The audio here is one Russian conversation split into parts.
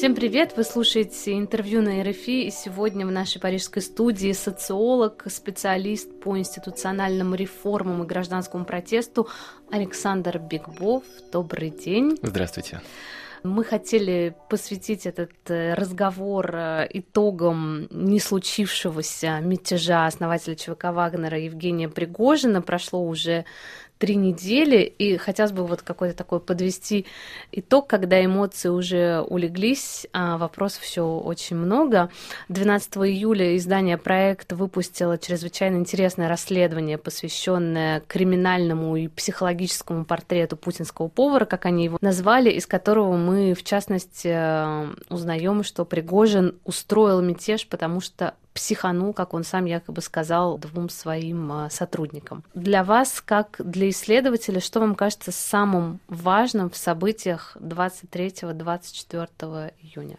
Всем привет! Вы слушаете интервью на РФИ, и сегодня в нашей парижской студии социолог, специалист по институциональным реформам и гражданскому протесту Александр Бигбов. Добрый день! Здравствуйте! Мы хотели посвятить этот э, разговор э, итогам не случившегося мятежа основателя ЧВК Вагнера Евгения Пригожина. Прошло уже три недели, и хотелось бы вот какой-то такой подвести итог, когда эмоции уже улеглись, а вопросов все очень много. 12 июля издание «Проект» выпустило чрезвычайно интересное расследование, посвященное криминальному и психологическому портрету путинского повара, как они его назвали, из которого мы, в частности, узнаем, что Пригожин устроил мятеж, потому что психанул, как он сам якобы сказал двум своим а, сотрудникам. Для вас, как для исследователя, что вам кажется самым важным в событиях 23-24 июня?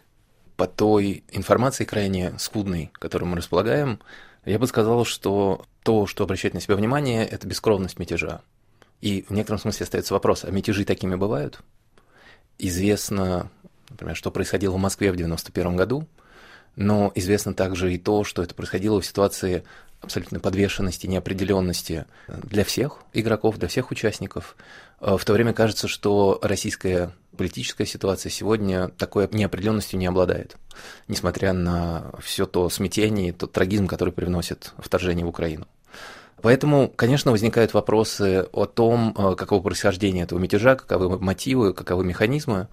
По той информации крайне скудной, которой мы располагаем, я бы сказал, что то, что обращает на себя внимание, это бескровность мятежа. И в некотором смысле остается вопрос, а мятежи такими бывают? Известно, например, что происходило в Москве в 1991 году – но известно также и то, что это происходило в ситуации абсолютной подвешенности, неопределенности для всех игроков, для всех участников. Э, в то время кажется, что российская политическая ситуация сегодня такой неопределенностью не обладает, несмотря на все то смятение, тот трагизм, который привносит вторжение в Украину. Поэтому, конечно, возникают вопросы о том, э, каково происхождение этого мятежа, каковы мотивы, каковы механизмы.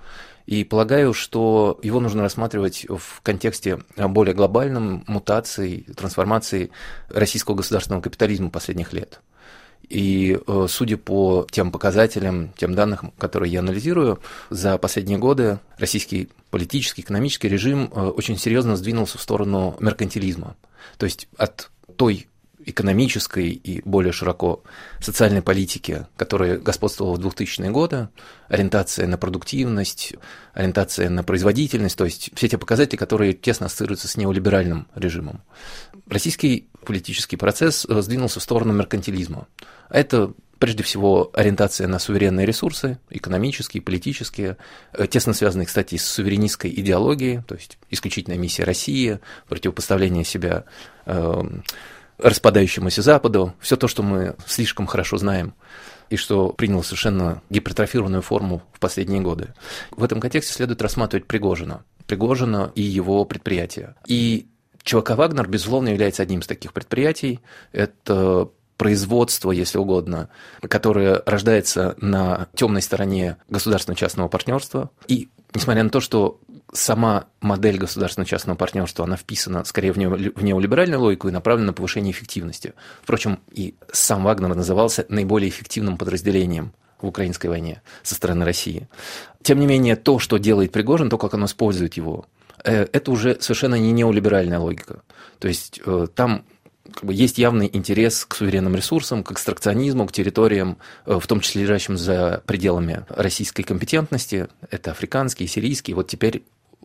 И полагаю, что его нужно рассматривать в контексте более глобальном мутации, трансформации российского государственного капитализма последних лет. И э, судя по тем показателям, тем данным, которые я анализирую, за последние годы российский политический, экономический режим э, очень серьезно сдвинулся в сторону меркантилизма. То есть от той экономической и более широко социальной политики, которая господствовала в 2000-е годы, ориентация на продуктивность, ориентация на производительность, то есть все те показатели, которые тесно ассоциируются с неолиберальным режимом. Российский политический процесс сдвинулся в сторону меркантилизма. Это прежде всего ориентация на суверенные ресурсы, экономические, политические, э, тесно связанные, кстати, с суверенистской идеологией, то есть исключительная миссия России, противопоставление себя э, распадающемуся Западу, все то, что мы слишком хорошо знаем и что приняло совершенно гипертрофированную форму в последние годы. В этом контексте следует рассматривать Пригожина, Пригожина и его предприятия. И ЧВК «Вагнер», безусловно, является одним из таких предприятий. Это производство, если угодно, которое рождается на темной стороне государственно-частного партнерства. И несмотря на то, что сама модель государственно-частного партнерства, она вписана скорее в, неолиберальную логику и направлена на повышение эффективности. Впрочем, и сам Вагнер назывался наиболее эффективным подразделением в украинской войне со стороны России. Тем не менее, то, что делает Пригожин, то, как он использует его, э, это уже совершенно не неолиберальная логика. То есть э, там как бы есть явный интерес к суверенным ресурсам, к экстракционизму, к территориям, э, в том числе лежащим за пределами российской компетентности. Это африканские, сирийские, вот теперь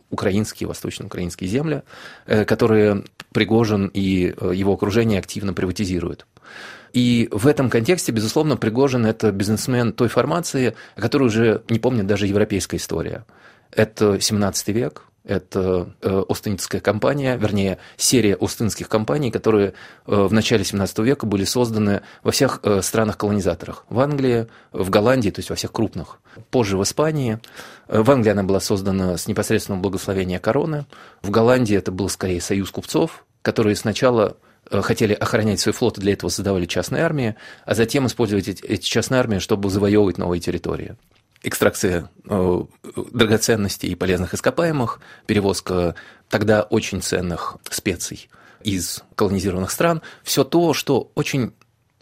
украинские, восточно-украинские земли, э, которые Пригожин и э, его окружение активно приватизируют. И в этом контексте, безусловно, Пригожин – это бизнесмен той формации, о которой уже не помнит даже европейская история. Это 17 век, это э, Остинская компания, вернее, серия остинских компаний, которые э, в начале 17 века были созданы во всех э, странах-колонизаторах. В Англии, в Голландии, то есть во всех крупных. Позже в Испании. В Англии она была создана с непосредственного благословения короны. В Голландии это был скорее союз купцов, которые сначала хотели охранять свои флоты, для этого создавали частные армии, а затем использовать эти частные армии, чтобы завоевывать новые территории экстракция э, драгоценностей и полезных ископаемых, перевозка тогда очень ценных специй из колонизированных стран, все то, что очень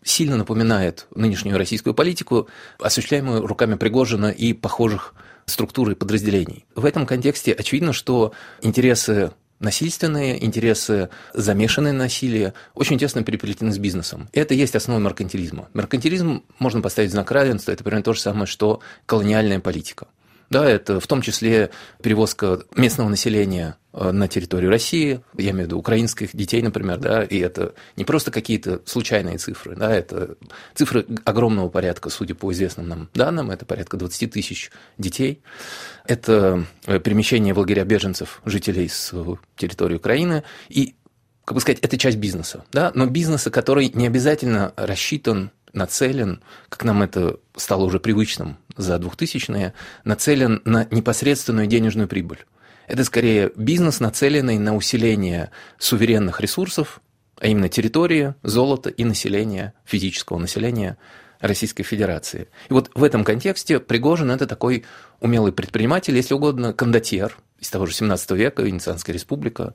сильно напоминает нынешнюю российскую политику, осуществляемую руками Пригожина и похожих структур и подразделений. В этом контексте очевидно, что интересы насильственные интересы, замешанные насилие, очень тесно переплетены с бизнесом. Это есть основа меркантилизма. Меркантилизм можно поставить знак равенства, это примерно то же самое, что колониальная политика. Да, это в том числе перевозка местного населения э, на территорию России, я имею в виду украинских детей, например, да, и это не просто какие-то случайные цифры, да, это цифры огромного порядка, судя по известным нам данным, это порядка 20 тысяч детей, это э, перемещение в лагеря беженцев, жителей с территории Украины, и, как бы сказать, это часть бизнеса, да, но бизнеса, который не обязательно рассчитан нацелен, как нам это стало уже привычным за 2000-е, нацелен на непосредственную денежную прибыль. Это скорее бизнес, нацеленный на усиление суверенных ресурсов, а именно территории, золота и населения, физического населения Российской Федерации. И вот в этом контексте Пригожин – это такой умелый предприниматель, если угодно, кондотьер из того же 17 века, Венецианская республика,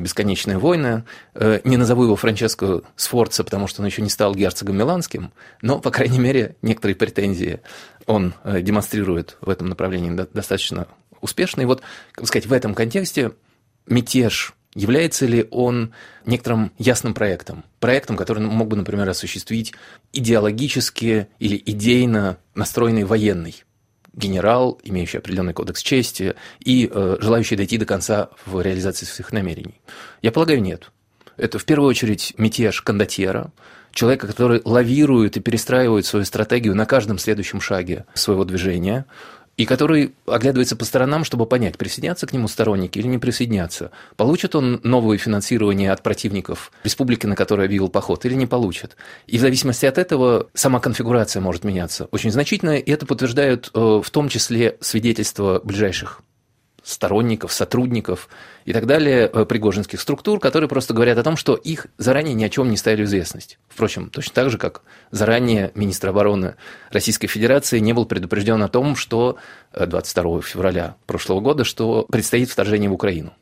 «Бесконечные войны». Э, не назову его Франческо Сфорца, потому что он еще не стал герцогом Миланским, но, по крайней мере, некоторые претензии он э, демонстрирует в этом направлении достаточно успешно. И вот, как сказать, в этом контексте мятеж Является ли он некоторым ясным проектом? Проектом, который мог бы, например, осуществить идеологически или идейно настроенный военный генерал, имеющий определенный кодекс чести и э, желающий дойти до конца в реализации своих намерений? Я полагаю, нет. Это в первую очередь мятеж кондотьера, человека, который лавирует и перестраивает свою стратегию на каждом следующем шаге своего движения, и который оглядывается по сторонам, чтобы понять, присоединятся к нему сторонники или не присоединятся. Получит он новое финансирование от противников республики, на которой объявил поход, или не получит. И в зависимости от этого сама конфигурация может меняться очень значительно, и это подтверждают э, в том числе свидетельства ближайших сторонников, сотрудников и так далее э, пригожинских структур, которые просто говорят о том, что их заранее ни о чем не ставили в известность. Впрочем, точно так же, как заранее министр обороны Российской Федерации не был предупрежден о том, что 22 э, февраля прошлого года, что предстоит вторжение в Украину.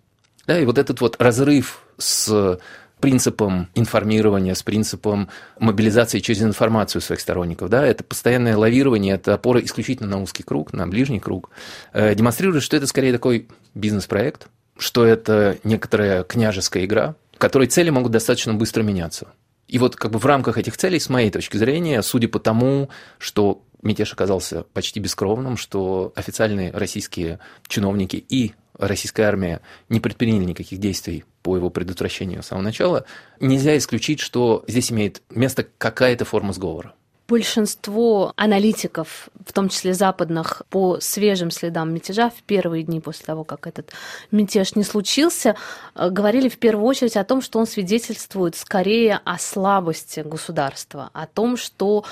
Да, и вот этот вот разрыв с принципом информирования, с принципом мобилизации через информацию своих сторонников. Да? Это постоянное лавирование, это опора исключительно на узкий круг, на ближний круг. Э, демонстрирует, что это скорее такой бизнес-проект, что это некоторая княжеская игра, которой цели могут достаточно быстро меняться. И вот как бы в рамках этих целей, с моей точки зрения, судя по тому, что мятеж оказался почти бескровным, что официальные российские чиновники и российская армия не предприняли никаких действий по его предотвращению с самого начала, нельзя исключить, что здесь имеет место какая-то форма сговора. Большинство аналитиков, в том числе западных, по свежим следам мятежа в первые дни после того, как этот мятеж не случился, э, говорили в первую очередь о том, что он свидетельствует скорее о слабости государства, о том, что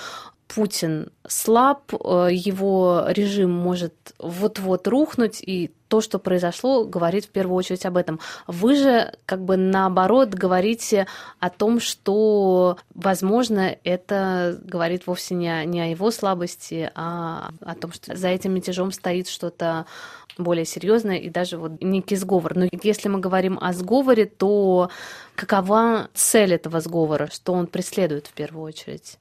Путин слаб, э, его режим может вот-вот рухнуть, и то, что произошло, говорит в первую очередь об этом. Вы же как бы наоборот говорите о том, что, возможно, это говорит вовсе не о, не о его слабости, а о том, что за этим мятежом стоит что-то более серьезное и даже вот некий сговор. Но если мы говорим о сговоре, то какова цель этого сговора, что он преследует в первую очередь?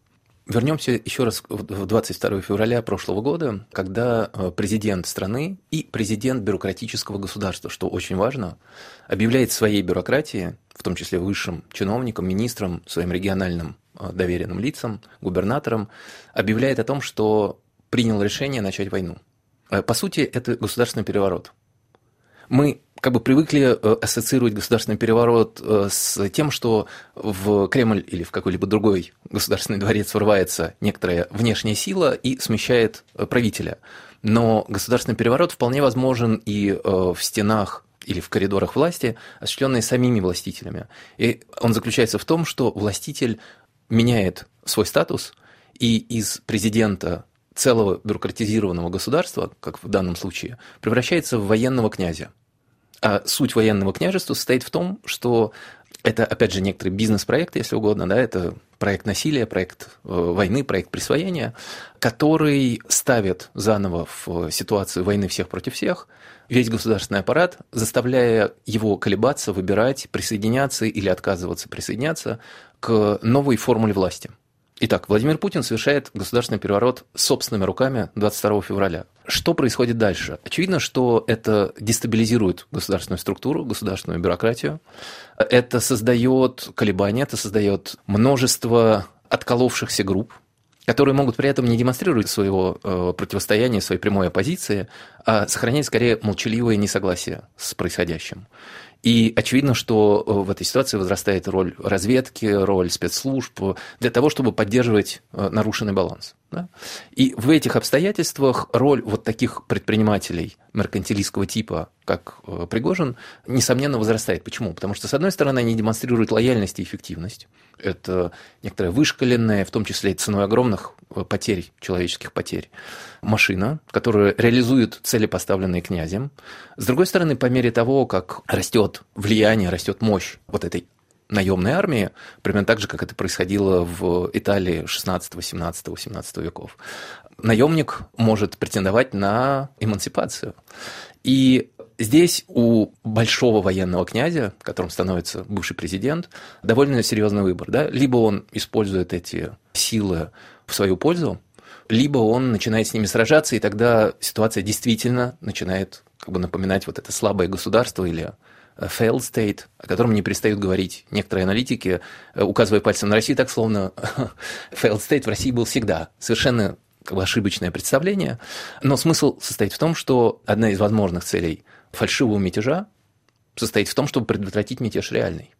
Вернемся еще раз в 22 февраля прошлого года, когда э, президент страны и президент бюрократического государства, что очень важно, объявляет своей бюрократии, в том числе высшим чиновникам, министрам, своим региональным э, доверенным лицам, губернаторам, объявляет о том, что принял решение начать войну. Э, по сути, это государственный переворот. Мы как бы привыкли э, ассоциировать государственный переворот э, с тем, что в Кремль или в какой-либо другой государственный дворец врывается некоторая внешняя сила и смещает э, правителя. Но государственный переворот вполне возможен и в стенах или в коридорах власти, осуществленные самими властителями. И он заключается в том, что властитель меняет свой статус, и из президента целого бюрократизированного государства, как в данном случае, превращается в военного князя. А суть военного княжества состоит в том, что это, опять же, некоторый бизнес-проект, если угодно, да, это проект насилия, проект э, войны, проект присвоения, который ставит заново в ситуацию войны всех против всех весь государственный аппарат, заставляя его колебаться, выбирать, присоединяться или отказываться присоединяться к новой формуле власти – Итак, Владимир Путин совершает государственный переворот собственными руками 22 февраля. Что происходит дальше? Очевидно, что это дестабилизирует государственную структуру, государственную бюрократию. Это создает колебания, это создает множество отколовшихся групп, которые могут при этом не демонстрировать своего э, противостояния, своей прямой оппозиции, а сохранять скорее молчаливое несогласие с происходящим. И очевидно, что э, в этой ситуации возрастает роль разведки, роль спецслужб для того, чтобы поддерживать э, нарушенный баланс. Да? И в этих обстоятельствах роль вот таких предпринимателей меркантилистского типа, как э, Пригожин, несомненно возрастает. Почему? Потому что, с одной стороны, они демонстрируют лояльность и эффективность. Это некоторая вышкаленная, в том числе ценой огромных потерь, человеческих потерь, машина, которая реализует цели, поставленные князем. С другой стороны, по мере того, как растет влияние, растет мощь вот этой наемной армии, примерно так же, как это происходило в Италии 16, 17, 18 веков. Наемник может претендовать на эмансипацию. И здесь у большого военного князя, которым становится бывший президент, довольно серьезный выбор. Да? Либо он использует эти силы в свою пользу, либо он начинает с ними сражаться, и тогда ситуация действительно начинает как бы напоминать вот это слабое государство или failed state, о котором не перестают говорить некоторые аналитики, э, указывая пальцем на Россию, так словно failed state в России был всегда. Совершенно как бы ошибочное представление. Но смысл состоит в том, что одна из возможных целей фальшивого мятежа состоит в том, чтобы предотвратить мятеж реальный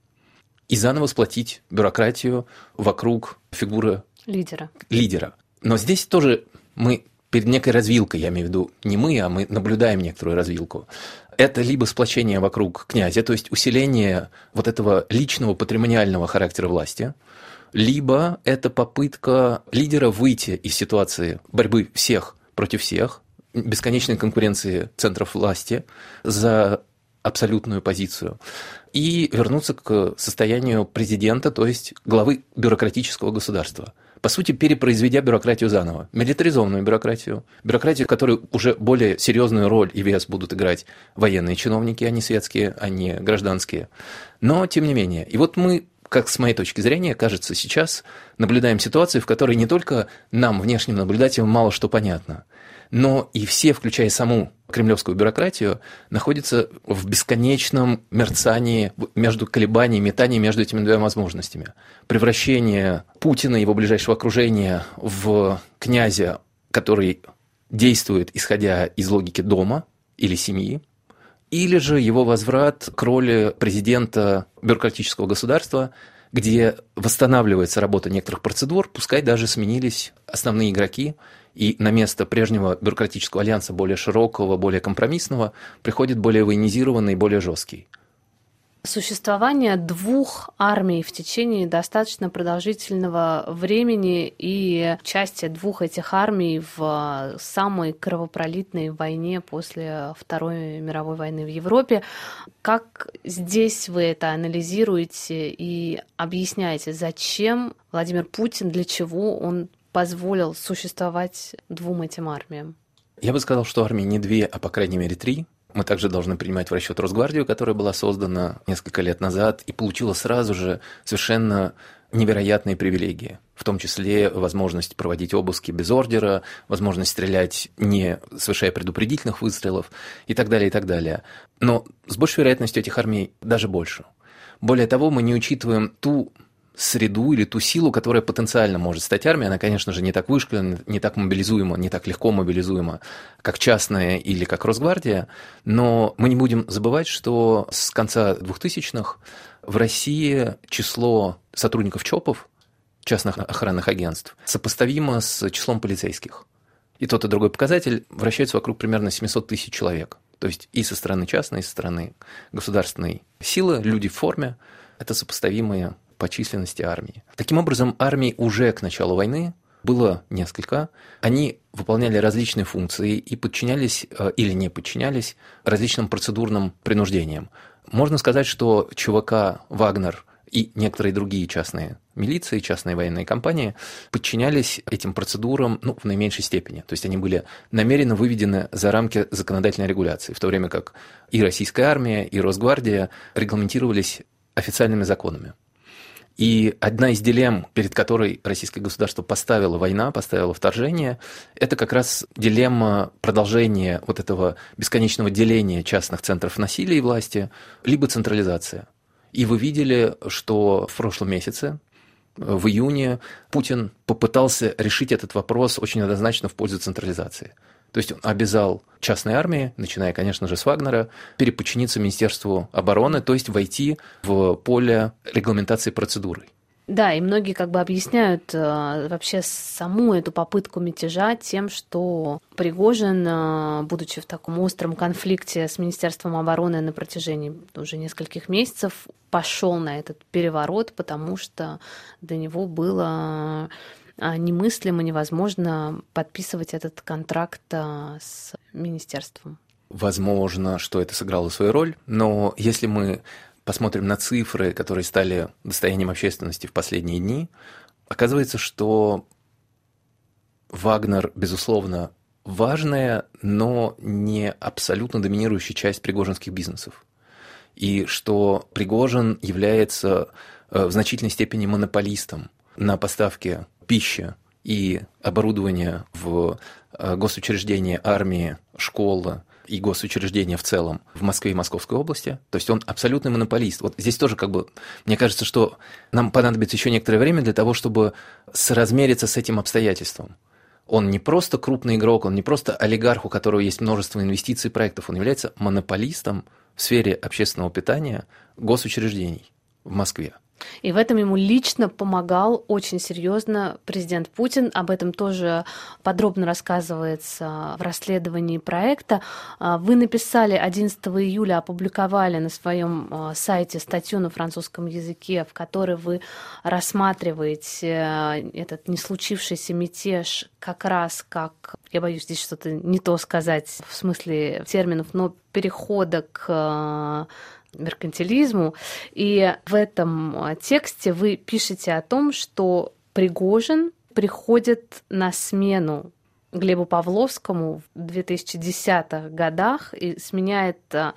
и заново сплотить бюрократию вокруг фигуры лидера. лидера. Но здесь тоже мы перед некой развилкой, я имею в виду не мы, а мы наблюдаем некоторую развилку. Это либо сплочение вокруг князя, то есть усиление вот этого личного патримониального характера власти, либо это попытка лидера выйти из ситуации борьбы всех против всех, бесконечной конкуренции центров власти за абсолютную позицию и вернуться к состоянию президента, то есть главы бюрократического государства – по сути, перепроизведя бюрократию заново. Милитаризованную бюрократию, бюрократию, в которой уже более серьезную роль и вес будут играть военные чиновники, а не светские, а не гражданские. Но, тем не менее, и вот мы как с моей точки зрения, кажется, сейчас наблюдаем ситуацию, в которой не только нам, внешним наблюдателям, мало что понятно, но и все, включая саму кремлевскую бюрократию, находятся в бесконечном мерцании между колебаниями, метании между этими двумя возможностями. Превращение Путина и его ближайшего окружения в князя, который действует, исходя из логики дома или семьи, или же его возврат к роли президента бюрократического государства, где восстанавливается работа некоторых процедур, пускай даже сменились основные игроки, и на место прежнего бюрократического альянса, более широкого, более компромиссного, приходит более военизированный, более жесткий. Существование двух армий в течение достаточно продолжительного времени и участие двух этих армий в самой кровопролитной войне после Второй мировой войны в Европе. Как здесь вы это анализируете и объясняете, зачем Владимир Путин, для чего он позволил существовать двум этим армиям? Я бы сказал, что армии не две, а по крайней мере три. Мы также должны принимать в расчет Росгвардию, которая была создана несколько лет назад и получила сразу же совершенно невероятные привилегии, в том числе возможность проводить обыски без ордера, возможность стрелять не совершая предупредительных выстрелов и так далее, и так далее. Но с большей вероятностью этих армий даже больше. Более того, мы не учитываем ту среду или ту силу, которая потенциально может стать армией, она, конечно же, не так вышкалена, не так мобилизуема, не так легко мобилизуема, как частная или как Росгвардия, но мы не будем забывать, что с конца 2000-х в России число сотрудников ЧОПов, частных охранных агентств, сопоставимо с числом полицейских. И тот и другой показатель вращается вокруг примерно 700 тысяч человек. То есть и со стороны частной, и со стороны государственной силы, люди в форме, это сопоставимые по численности армии. Таким образом, армии уже к началу войны было несколько. Они выполняли различные функции и подчинялись э, или не подчинялись различным процедурным принуждениям. Можно сказать, что ЧВК «Вагнер» и некоторые другие частные милиции, частные военные компании подчинялись этим процедурам ну, в наименьшей степени. То есть они были намеренно выведены за рамки законодательной регуляции, в то время как и российская армия, и Росгвардия регламентировались официальными законами. И одна из дилемм, перед которой российское государство поставило война, поставило вторжение, это как раз дилемма продолжения вот этого бесконечного деления частных центров насилия и власти, либо централизация. И вы видели, что в прошлом месяце в июне Путин попытался решить этот вопрос очень однозначно в пользу централизации. То есть он обязал частной армии, начиная, конечно же, с Вагнера, переподчиниться Министерству обороны, то есть войти в поле регламентации процедуры. Да, и многие как бы объясняют э, вообще саму эту попытку мятежа тем, что Пригожин, э, будучи в таком остром конфликте с Министерством обороны на протяжении уже нескольких месяцев, пошел на этот переворот, потому что до него было немыслимо, невозможно подписывать этот контракт э, с министерством. Возможно, что это сыграло свою роль, но если мы посмотрим на цифры, которые стали достоянием общественности в последние дни, оказывается, что Вагнер, безусловно, важная, но не абсолютно доминирующая часть пригожинских бизнесов. И что Пригожин является э, в значительной степени монополистом на поставке пищи и оборудования в э, госучреждения, армии, школы, и госучреждения в целом в Москве и Московской области. То есть он абсолютный монополист. Вот здесь тоже как бы, мне кажется, что нам понадобится еще некоторое время для того, чтобы соразмериться с этим обстоятельством. Он не просто крупный игрок, он не просто олигарх, у которого есть множество инвестиций и проектов, он является монополистом в сфере общественного питания госучреждений в Москве. И в этом ему лично помогал очень серьезно президент Путин. Об этом тоже подробно рассказывается в расследовании проекта. А, вы написали 11 июля, опубликовали на своем а, сайте статью на французском языке, в которой вы рассматриваете э, этот не случившийся мятеж как раз как, я боюсь здесь что-то не то сказать в смысле терминов, но перехода к меркантилизму. И в этом а, тексте вы пишете о том, что Пригожин приходит на смену Глебу Павловскому в 2010-х годах и сменяет а,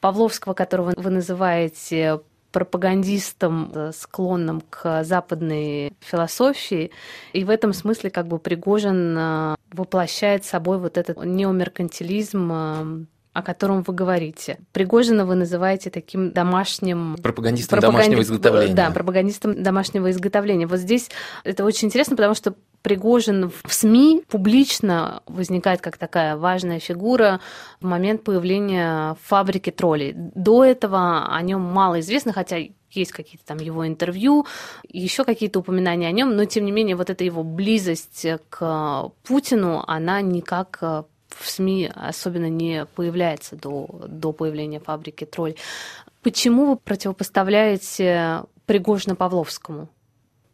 Павловского, которого вы называете пропагандистом, э, склонным к западной философии. И в этом смысле как бы Пригожин а, воплощает собой вот этот неомеркантилизм о котором вы говорите. Пригожина вы называете таким домашним... Пропагандистом пропаганди... домашнего изготовления. Да, пропагандистом домашнего изготовления. Вот здесь это очень интересно, потому что Пригожин в СМИ публично возникает как такая важная фигура в момент появления фабрики троллей. До этого о нем мало известно, хотя есть какие-то там его интервью, еще какие-то упоминания о нем, но тем не менее вот эта его близость к Путину, она никак в СМИ особенно не появляется до, до появления фабрики «Тролль». Почему вы противопоставляете Пригожина Павловскому?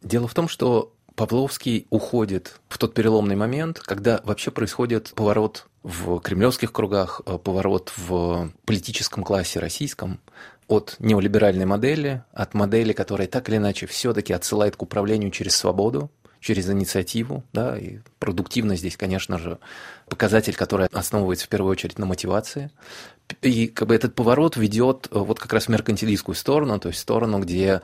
Дело в том, что Павловский уходит в тот переломный момент, когда вообще происходит поворот в кремлевских кругах, э, поворот в политическом классе российском от неолиберальной модели, от модели, которая так или иначе все-таки отсылает к управлению через свободу, через инициативу, да, и продуктивность здесь, конечно же, показатель, который основывается в первую очередь на мотивации. И как бы этот поворот ведет э, вот как раз в меркантилистскую сторону, то есть в сторону, где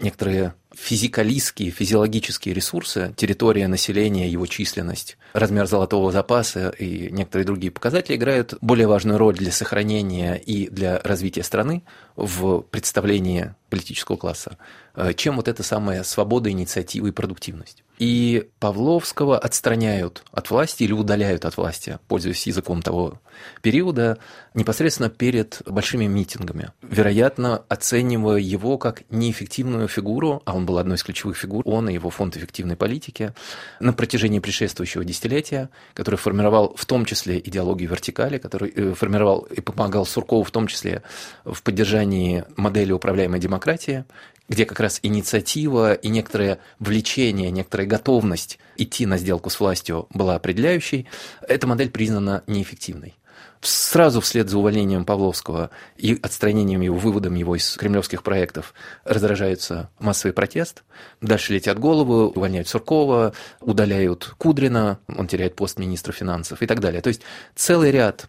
некоторые физикалистские, физиологические ресурсы, территория населения, его численность, размер золотого запаса и некоторые другие показатели играют более важную роль для сохранения и для развития страны в представлении политического класса, э, чем вот эта самая свобода, инициатива и продуктивность. И Павловского отстраняют от власти или удаляют от власти, пользуясь языком того периода, непосредственно перед большими митингами, вероятно, оценивая его как неэффективную фигуру, а он был одной из ключевых фигур, он и его фонд эффективной политики, на протяжении предшествующего десятилетия, который формировал в том числе идеологию вертикали, который э, формировал и помогал Суркову в том числе в поддержании модели управляемой демократии, где как раз инициатива и некоторое влечение, некоторая готовность идти на сделку с властью была определяющей, эта модель признана неэффективной. Сразу вслед за увольнением Павловского и отстранением его, выводом его из кремлевских проектов разражается массовый протест. Дальше летят головы, увольняют Суркова, удаляют Кудрина, он теряет пост министра финансов и так далее. То есть целый ряд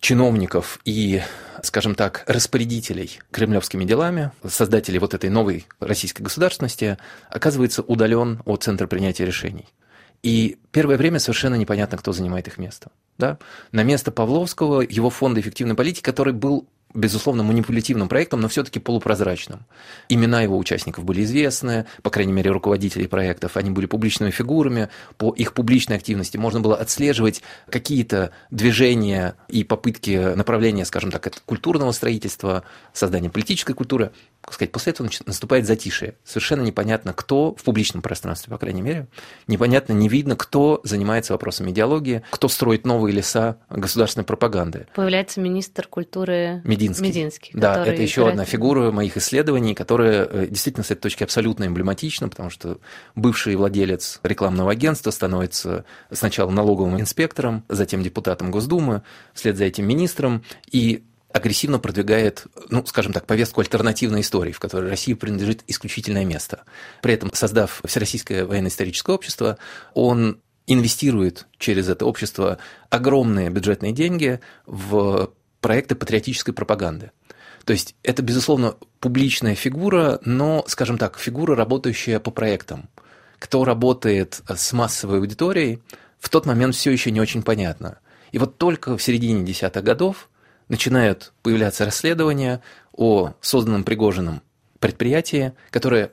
чиновников и, скажем так, распорядителей кремлевскими делами, создателей вот этой новой российской государственности, оказывается удален от центра принятия решений. И первое время совершенно непонятно, кто занимает их место. Да? На место Павловского его фонда эффективной политики, который был безусловно, манипулятивным проектом, но все-таки полупрозрачным. Имена его участников были известны, по крайней мере, руководителей проектов, они были публичными фигурами, по их публичной активности можно было отслеживать какие-то движения и попытки направления, скажем так, культурного строительства, создания политической культуры. Сказать, после этого наступает затишье. Совершенно непонятно, кто в публичном пространстве, по крайней мере, непонятно, не видно, кто занимается вопросами идеологии, кто строит новые леса государственной пропаганды. Появляется министр культуры Мединский. Мединский да, это еще играет... одна фигура моих исследований, которая э, действительно с этой точки абсолютно эмблематична, потому что бывший владелец рекламного агентства становится сначала налоговым инспектором, затем депутатом Госдумы, вслед за этим министром, и агрессивно продвигает, ну, скажем так, повестку альтернативной истории, в которой России принадлежит исключительное место. При этом, создав Всероссийское военно-историческое общество, он инвестирует через это общество огромные бюджетные деньги в проекты патриотической пропаганды. То есть это, безусловно, публичная фигура, но, скажем так, фигура, работающая по проектам. Кто работает с массовой аудиторией, в тот момент все еще не очень понятно. И вот только в середине десятых годов начинают появляться расследования о созданном Пригожином предприятии, которое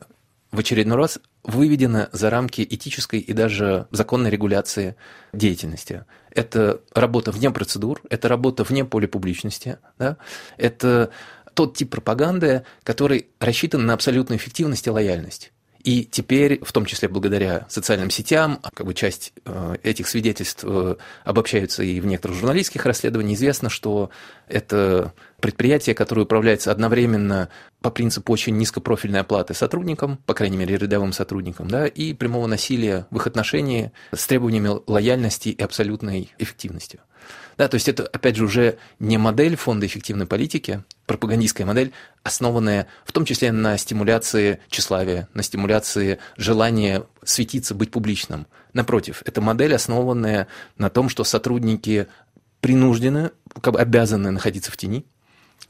в очередной раз выведено за рамки этической и даже законной регуляции деятельности. Это работа вне процедур, это работа вне поля публичности, да? это тот тип пропаганды, который рассчитан на абсолютную эффективность и лояльность. И теперь, в том числе благодаря социальным сетям, как бы часть э, этих свидетельств э, обобщаются и в некоторых журналистских расследованиях, известно, что это предприятие, которое управляется одновременно по принципу очень низкопрофильной оплаты сотрудникам, по крайней мере, рядовым сотрудникам, да, и прямого насилия в их отношении с требованиями лояльности и абсолютной эффективностью. Да, то есть это, опять же, уже не модель фонда эффективной политики, пропагандистская модель, основанная в том числе на стимуляции тщеславия, на стимуляции желания светиться, быть публичным. Напротив, это модель, основанная на том, что сотрудники принуждены, как бы обязаны находиться в тени,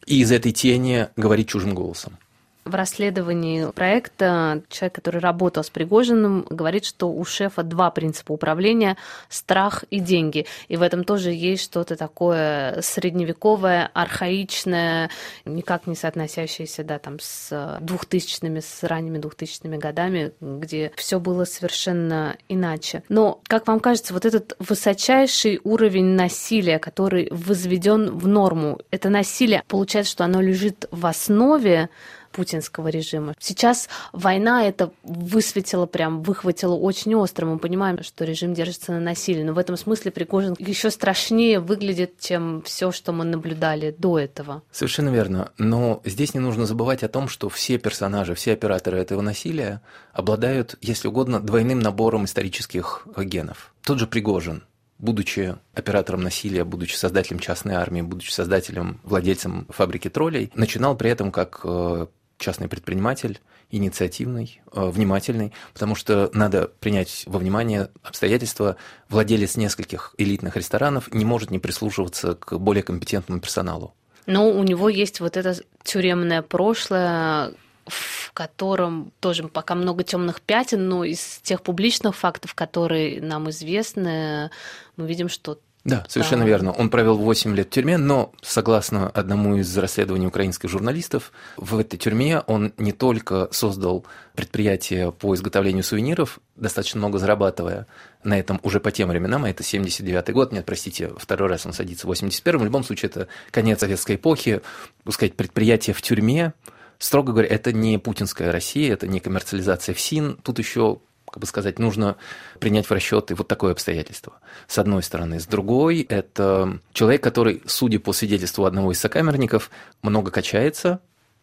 и из этой тени говорить чужим голосом. В расследовании проекта человек, который работал с Пригожиным, говорит, что у шефа два принципа управления – страх и деньги. И в этом тоже есть что-то такое средневековое, архаичное, никак не соотносящееся да, там, с двухтысячными, с ранними двухтысячными годами, где все было совершенно иначе. Но, как вам кажется, вот этот высочайший уровень насилия, который возведен в норму, это насилие, получается, что оно лежит в основе путинского режима. Сейчас война это высветила, прям выхватила очень остро. Мы понимаем, что режим держится на насилии, но в этом смысле Пригожин еще страшнее выглядит, чем все, что мы наблюдали до этого. Совершенно верно. Но здесь не нужно забывать о том, что все персонажи, все операторы этого насилия обладают, если угодно, двойным набором исторических генов. Тот же Пригожин, будучи оператором насилия, будучи создателем частной армии, будучи создателем, владельцем фабрики троллей, начинал при этом как э, частный предприниматель, инициативный, э, внимательный, потому что надо принять во внимание обстоятельства, владелец нескольких элитных ресторанов не может не прислушиваться к более компетентному персоналу. Но у него есть вот это тюремное прошлое, в котором тоже пока много темных пятен, но из тех публичных фактов, которые нам известны, мы видим, что да, совершенно да. верно. Он провел 8 лет в тюрьме, но, согласно одному из расследований украинских журналистов, в этой тюрьме он не только создал предприятие по изготовлению сувениров, достаточно много зарабатывая на этом уже по тем временам, а это 79-й год, нет, простите, второй раз он садится в 81-м, в любом случае это конец советской эпохи, пускать предприятие в тюрьме, строго говоря, это не путинская Россия, это не коммерциализация ФСИН, тут еще как бы сказать, нужно принять в расчет и вот такое обстоятельство. С одной стороны. С другой, это человек, который, судя по свидетельству одного из сокамерников, много качается,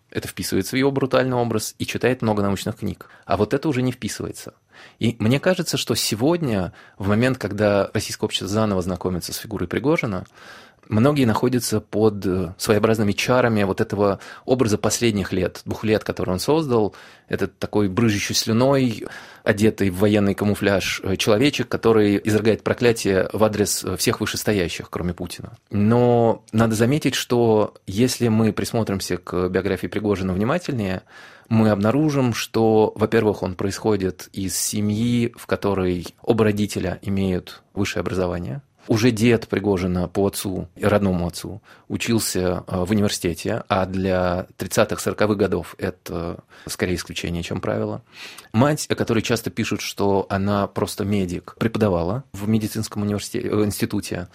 это вписывается в его брутальный образ и читает много научных книг. А вот это уже не вписывается. И мне кажется, что сегодня, в момент, когда российское общество заново знакомится с фигурой Пригожина, многие находятся под э, своеобразными чарами вот этого образа последних лет, двух лет, который он создал. Это такой брыжущий слюной, одетый в военный камуфляж э, человечек, который изрыгает проклятие в адрес э, всех вышестоящих, кроме Путина. Но надо заметить, что если мы присмотримся к биографии Пригожина внимательнее, мы обнаружим, что, во-первых, он происходит из семьи, в которой оба родителя имеют высшее образование – Уже дед Пригожина по отцу, родному отцу, учился э, в университете, а для 30-40-х годов это скорее исключение, чем правило. Мать, о которой часто пишут, что она просто медик, преподавала в медицинском университете, э, институте,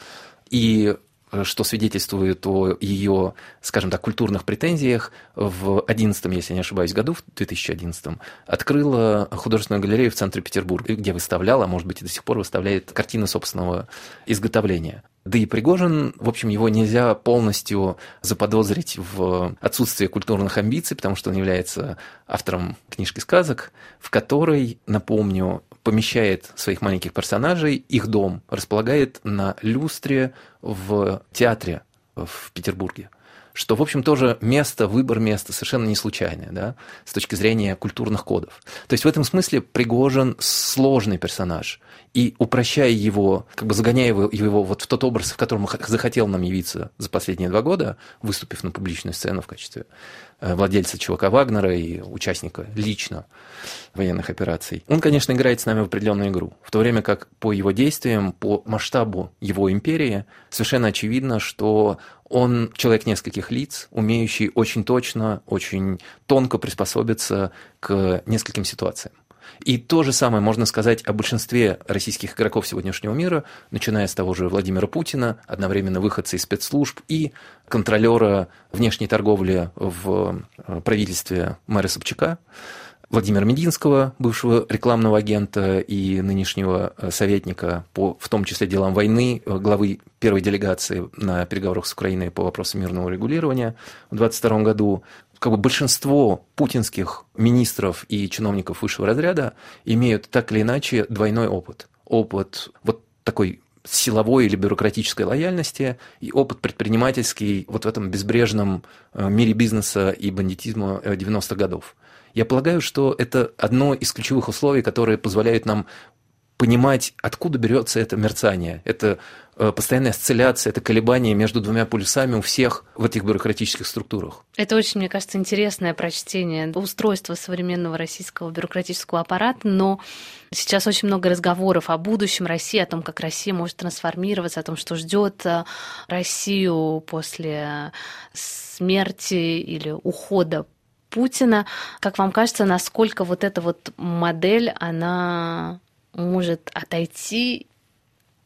и что свидетельствует о ее, скажем так, культурных претензиях, в 11 если не ошибаюсь, году, в 2011 открыла художественную галерею в центре Петербурга, где выставляла, а может быть и до сих пор выставляет картины собственного изготовления. Да и Пригожин, в общем, его нельзя полностью заподозрить в отсутствии культурных амбиций, потому что он является автором книжки сказок, в которой, напомню, помещает своих маленьких персонажей, их дом располагает на люстре в театре в Петербурге что, в общем, тоже место, выбор места совершенно не случайное, да, с точки зрения культурных кодов. То есть в этом смысле Пригожин сложный персонаж, и упрощая его, как бы загоняя его, его вот в тот образ, в котором захотел нам явиться за последние два года, выступив на публичную сцену в качестве владельца чувака Вагнера и участника лично военных операций. Он, конечно, играет с нами в определенную игру, в то время как по его действиям, по масштабу его империи, совершенно очевидно, что он человек нескольких лиц, умеющий очень точно, очень тонко приспособиться к нескольким ситуациям. И то же самое можно сказать о большинстве российских игроков сегодняшнего мира, начиная с того же Владимира Путина, одновременно выходца из спецслужб и контролера внешней торговли в э, правительстве мэра Собчака. Владимира Мединского, бывшего рекламного агента и нынешнего э, советника по, в том числе, делам войны, э, главы первой делегации на переговорах с Украиной по вопросам мирного регулирования в 2022 году. Как бы большинство путинских министров и чиновников высшего разряда имеют так или иначе двойной опыт. Опыт вот такой силовой или бюрократической лояльности и опыт предпринимательский вот в этом безбрежном э, мире бизнеса и бандитизма 90-х годов. Я полагаю, что это одно из ключевых условий, которые позволяют нам понимать, откуда берется это мерцание. Это э, постоянная осцилляция, это колебание между двумя полюсами у всех в этих бюрократических структурах. Это очень, мне кажется, интересное прочтение устройства современного российского бюрократического аппарата, но сейчас очень много разговоров о будущем России, о том, как Россия может трансформироваться, о том, что ждет э, Россию после смерти или ухода Путина. Как вам кажется, насколько вот эта вот модель, она может отойти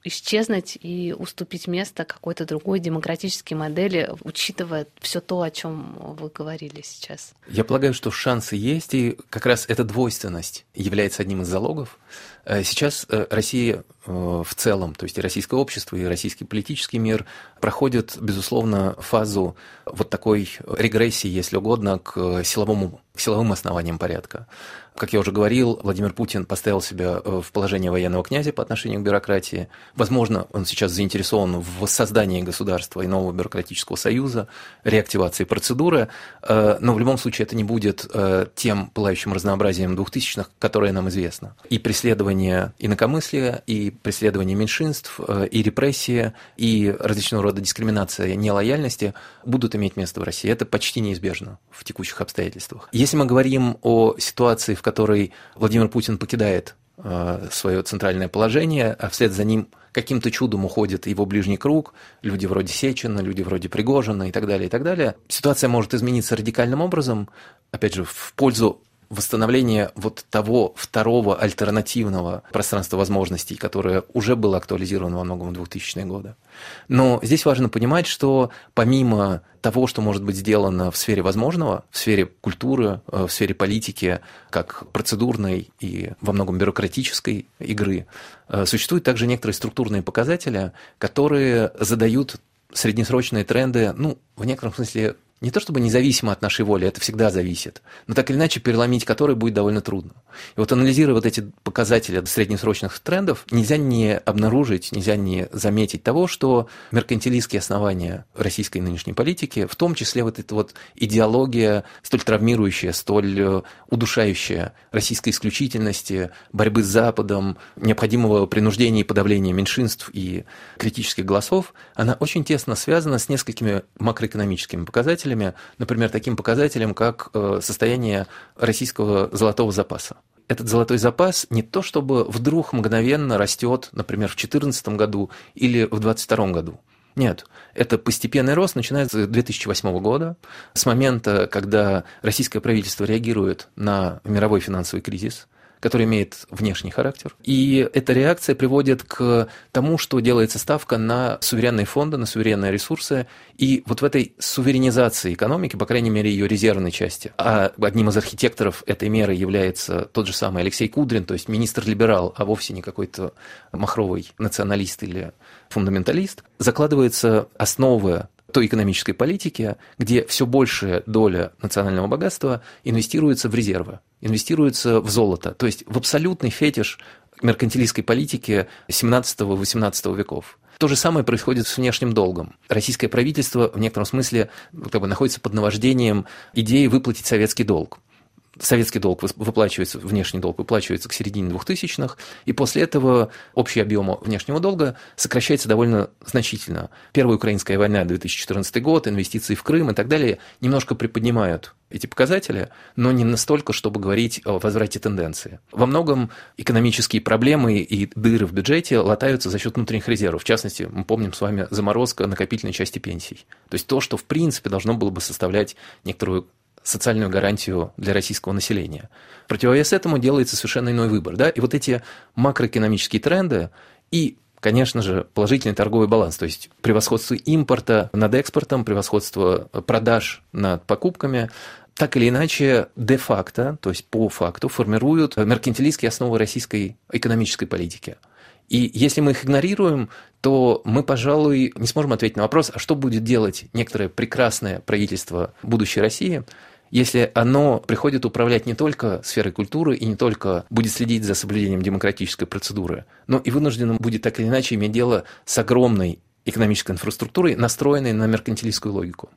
исчезнуть и уступить место какой-то другой демократической модели, учитывая все то, о чем вы говорили сейчас? Я полагаю, что шансы есть, и как раз эта двойственность является одним из залогов. Э, сейчас э, Россия э, в целом, то есть и российское общество, и российский политический мир проходят, безусловно, фазу вот такой регрессии, если угодно, к силовому к силовым основаниям порядка. Как я уже говорил, Владимир Путин поставил себя в положение военного князя по отношению к бюрократии. Возможно, он сейчас заинтересован в создании государства и нового бюрократического союза, реактивации процедуры, но в любом случае это не будет тем пылающим разнообразием двухтысячных, которое нам известно. И преследование инакомыслия, и преследование меньшинств, и репрессии, и различного рода дискриминация нелояльности будут иметь место в России. Это почти неизбежно в текущих обстоятельствах. Если мы говорим о ситуации, в которой Владимир Путин покидает э, свое центральное положение, а вслед за ним каким-то чудом уходит его ближний круг, люди вроде Сечина, люди вроде Пригожина и так далее, и так далее. Ситуация может измениться радикальным образом, опять же, в пользу восстановление вот того второго альтернативного пространства возможностей, которое уже было актуализировано во многом в 2000-е годы. Но здесь важно понимать, что помимо того, что может быть сделано в сфере возможного, в сфере культуры, э, в сфере политики, как процедурной и во многом бюрократической игры, э, существуют также некоторые структурные показатели, которые задают среднесрочные тренды, ну, в некотором смысле не то чтобы независимо от нашей воли, это всегда зависит, но так или иначе переломить который будет довольно трудно. И вот анализируя вот эти показатели среднесрочных трендов, нельзя не обнаружить, нельзя не заметить того, что меркантилистские основания российской нынешней политики, в том числе вот эта вот идеология, столь травмирующая, столь э, удушающая российской исключительности, борьбы с Западом, необходимого принуждения и подавления меньшинств и критических голосов, она очень тесно связана с несколькими макроэкономическими показателями, показателями, например, таким показателем, как э, состояние российского золотого запаса. этот золотой запас не то чтобы вдруг мгновенно растет, например, в 2014 году или в 2022 году. Нет, это постепенный рост начинается с 2008 года, с момента, когда российское правительство реагирует на мировой финансовый кризис – который имеет внешний характер. И эта реакция приводит к тому, что делается ставка на суверенные фонды, на суверенные ресурсы. И вот в этой суверенизации экономики, по крайней мере, ее резервной части, а одним из архитекторов этой меры является тот же самый Алексей Кудрин, то есть министр-либерал, а вовсе не какой-то махровый националист или фундаменталист, закладывается основа той экономической политики, где все большая доля национального богатства инвестируется в резервы, инвестируется в золото, то есть в абсолютный фетиш меркантилистской политики 17-18 веков. То же самое происходит с внешним долгом. Российское правительство в некотором смысле как бы, находится под наваждением идеи выплатить советский долг советский долг выплачивается, внешний долг выплачивается к середине 2000-х, и после этого общий объем внешнего долга сокращается довольно значительно. Первая украинская война, 2014 год, инвестиции в Крым и так далее немножко приподнимают эти показатели, но не настолько, чтобы говорить о возврате тенденции. Во многом экономические проблемы и дыры в бюджете латаются за счет внутренних резервов. В частности, мы помним с вами заморозка накопительной части пенсий. То есть то, что в принципе должно было бы составлять некоторую социальную гарантию для российского населения. Противовес этому делается совершенно иной выбор. Да? И вот эти макроэкономические тренды и конечно же, положительный торговый баланс, то есть превосходство импорта над экспортом, превосходство продаж над покупками, так или иначе, де-факто, то есть по факту, формируют меркантилистские основы российской экономической политики. И если мы их игнорируем, то мы, пожалуй, не сможем ответить на вопрос, а что будет делать некоторое прекрасное правительство будущей России, если оно приходит управлять не только сферой культуры и не только будет следить за соблюдением демократической процедуры, но и вынуждено будет так или иначе иметь дело с огромной экономической инфраструктурой, настроенной на меркантилистскую логику.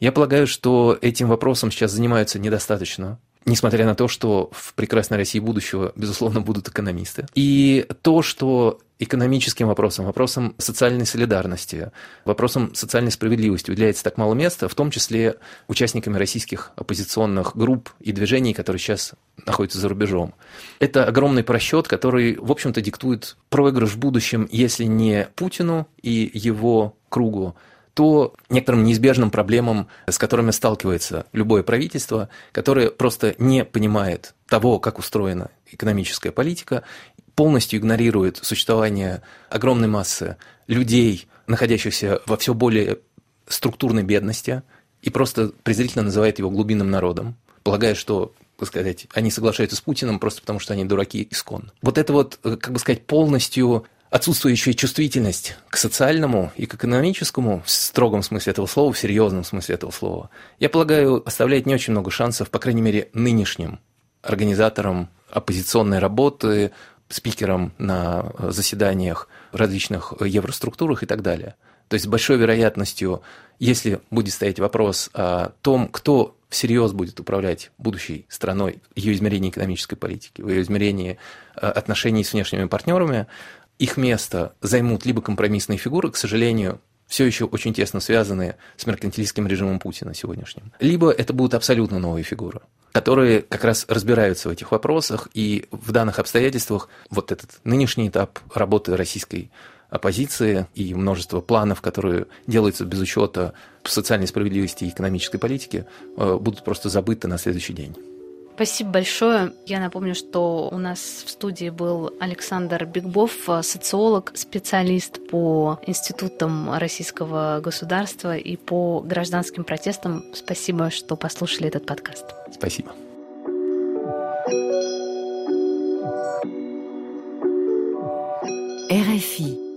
Я полагаю, что этим вопросом сейчас занимаются недостаточно несмотря на то, что в прекрасной России будущего, безусловно, будут экономисты. И то, что экономическим вопросам, вопросам социальной солидарности, вопросам социальной справедливости уделяется так мало места, в том числе участниками российских оппозиционных групп и движений, которые сейчас находятся за рубежом. Это огромный просчет, который, в общем-то, диктует проигрыш в будущем, если не Путину и его кругу, то некоторым неизбежным проблемам, с которыми сталкивается любое правительство, которое просто не понимает того, как устроена экономическая политика, полностью игнорирует существование огромной массы людей, находящихся во все более структурной бедности, и просто презрительно называет его глубинным народом, полагая, что так сказать, они соглашаются с Путиным просто потому, что они дураки искон. Вот это вот, как бы сказать, полностью отсутствующая чувствительность к социальному и к экономическому, в строгом смысле этого слова, в серьезном смысле этого слова, я полагаю, оставляет не очень много шансов, по крайней мере, нынешним организаторам оппозиционной работы, спикерам на заседаниях в различных евроструктурах и так далее. То есть с большой вероятностью, если будет стоять вопрос о том, кто всерьез будет управлять будущей страной, ее измерении экономической политики, в ее измерении э, отношений с внешними партнерами, их место займут либо компромиссные фигуры, к сожалению, все еще очень тесно связанные с меркантилистским режимом Путина сегодняшним. Либо это будут абсолютно новые фигуры, которые как раз разбираются в этих вопросах, и в данных обстоятельствах вот этот нынешний этап работы российской оппозиции и множество планов, которые делаются без учета социальной справедливости и экономической политики, э, будут просто забыты на следующий день. Спасибо большое. Я напомню, что у нас в студии был Александр Бигбов, социолог, специалист по институтам российского государства и по гражданским протестам. Спасибо, что послушали этот подкаст. Спасибо. RFI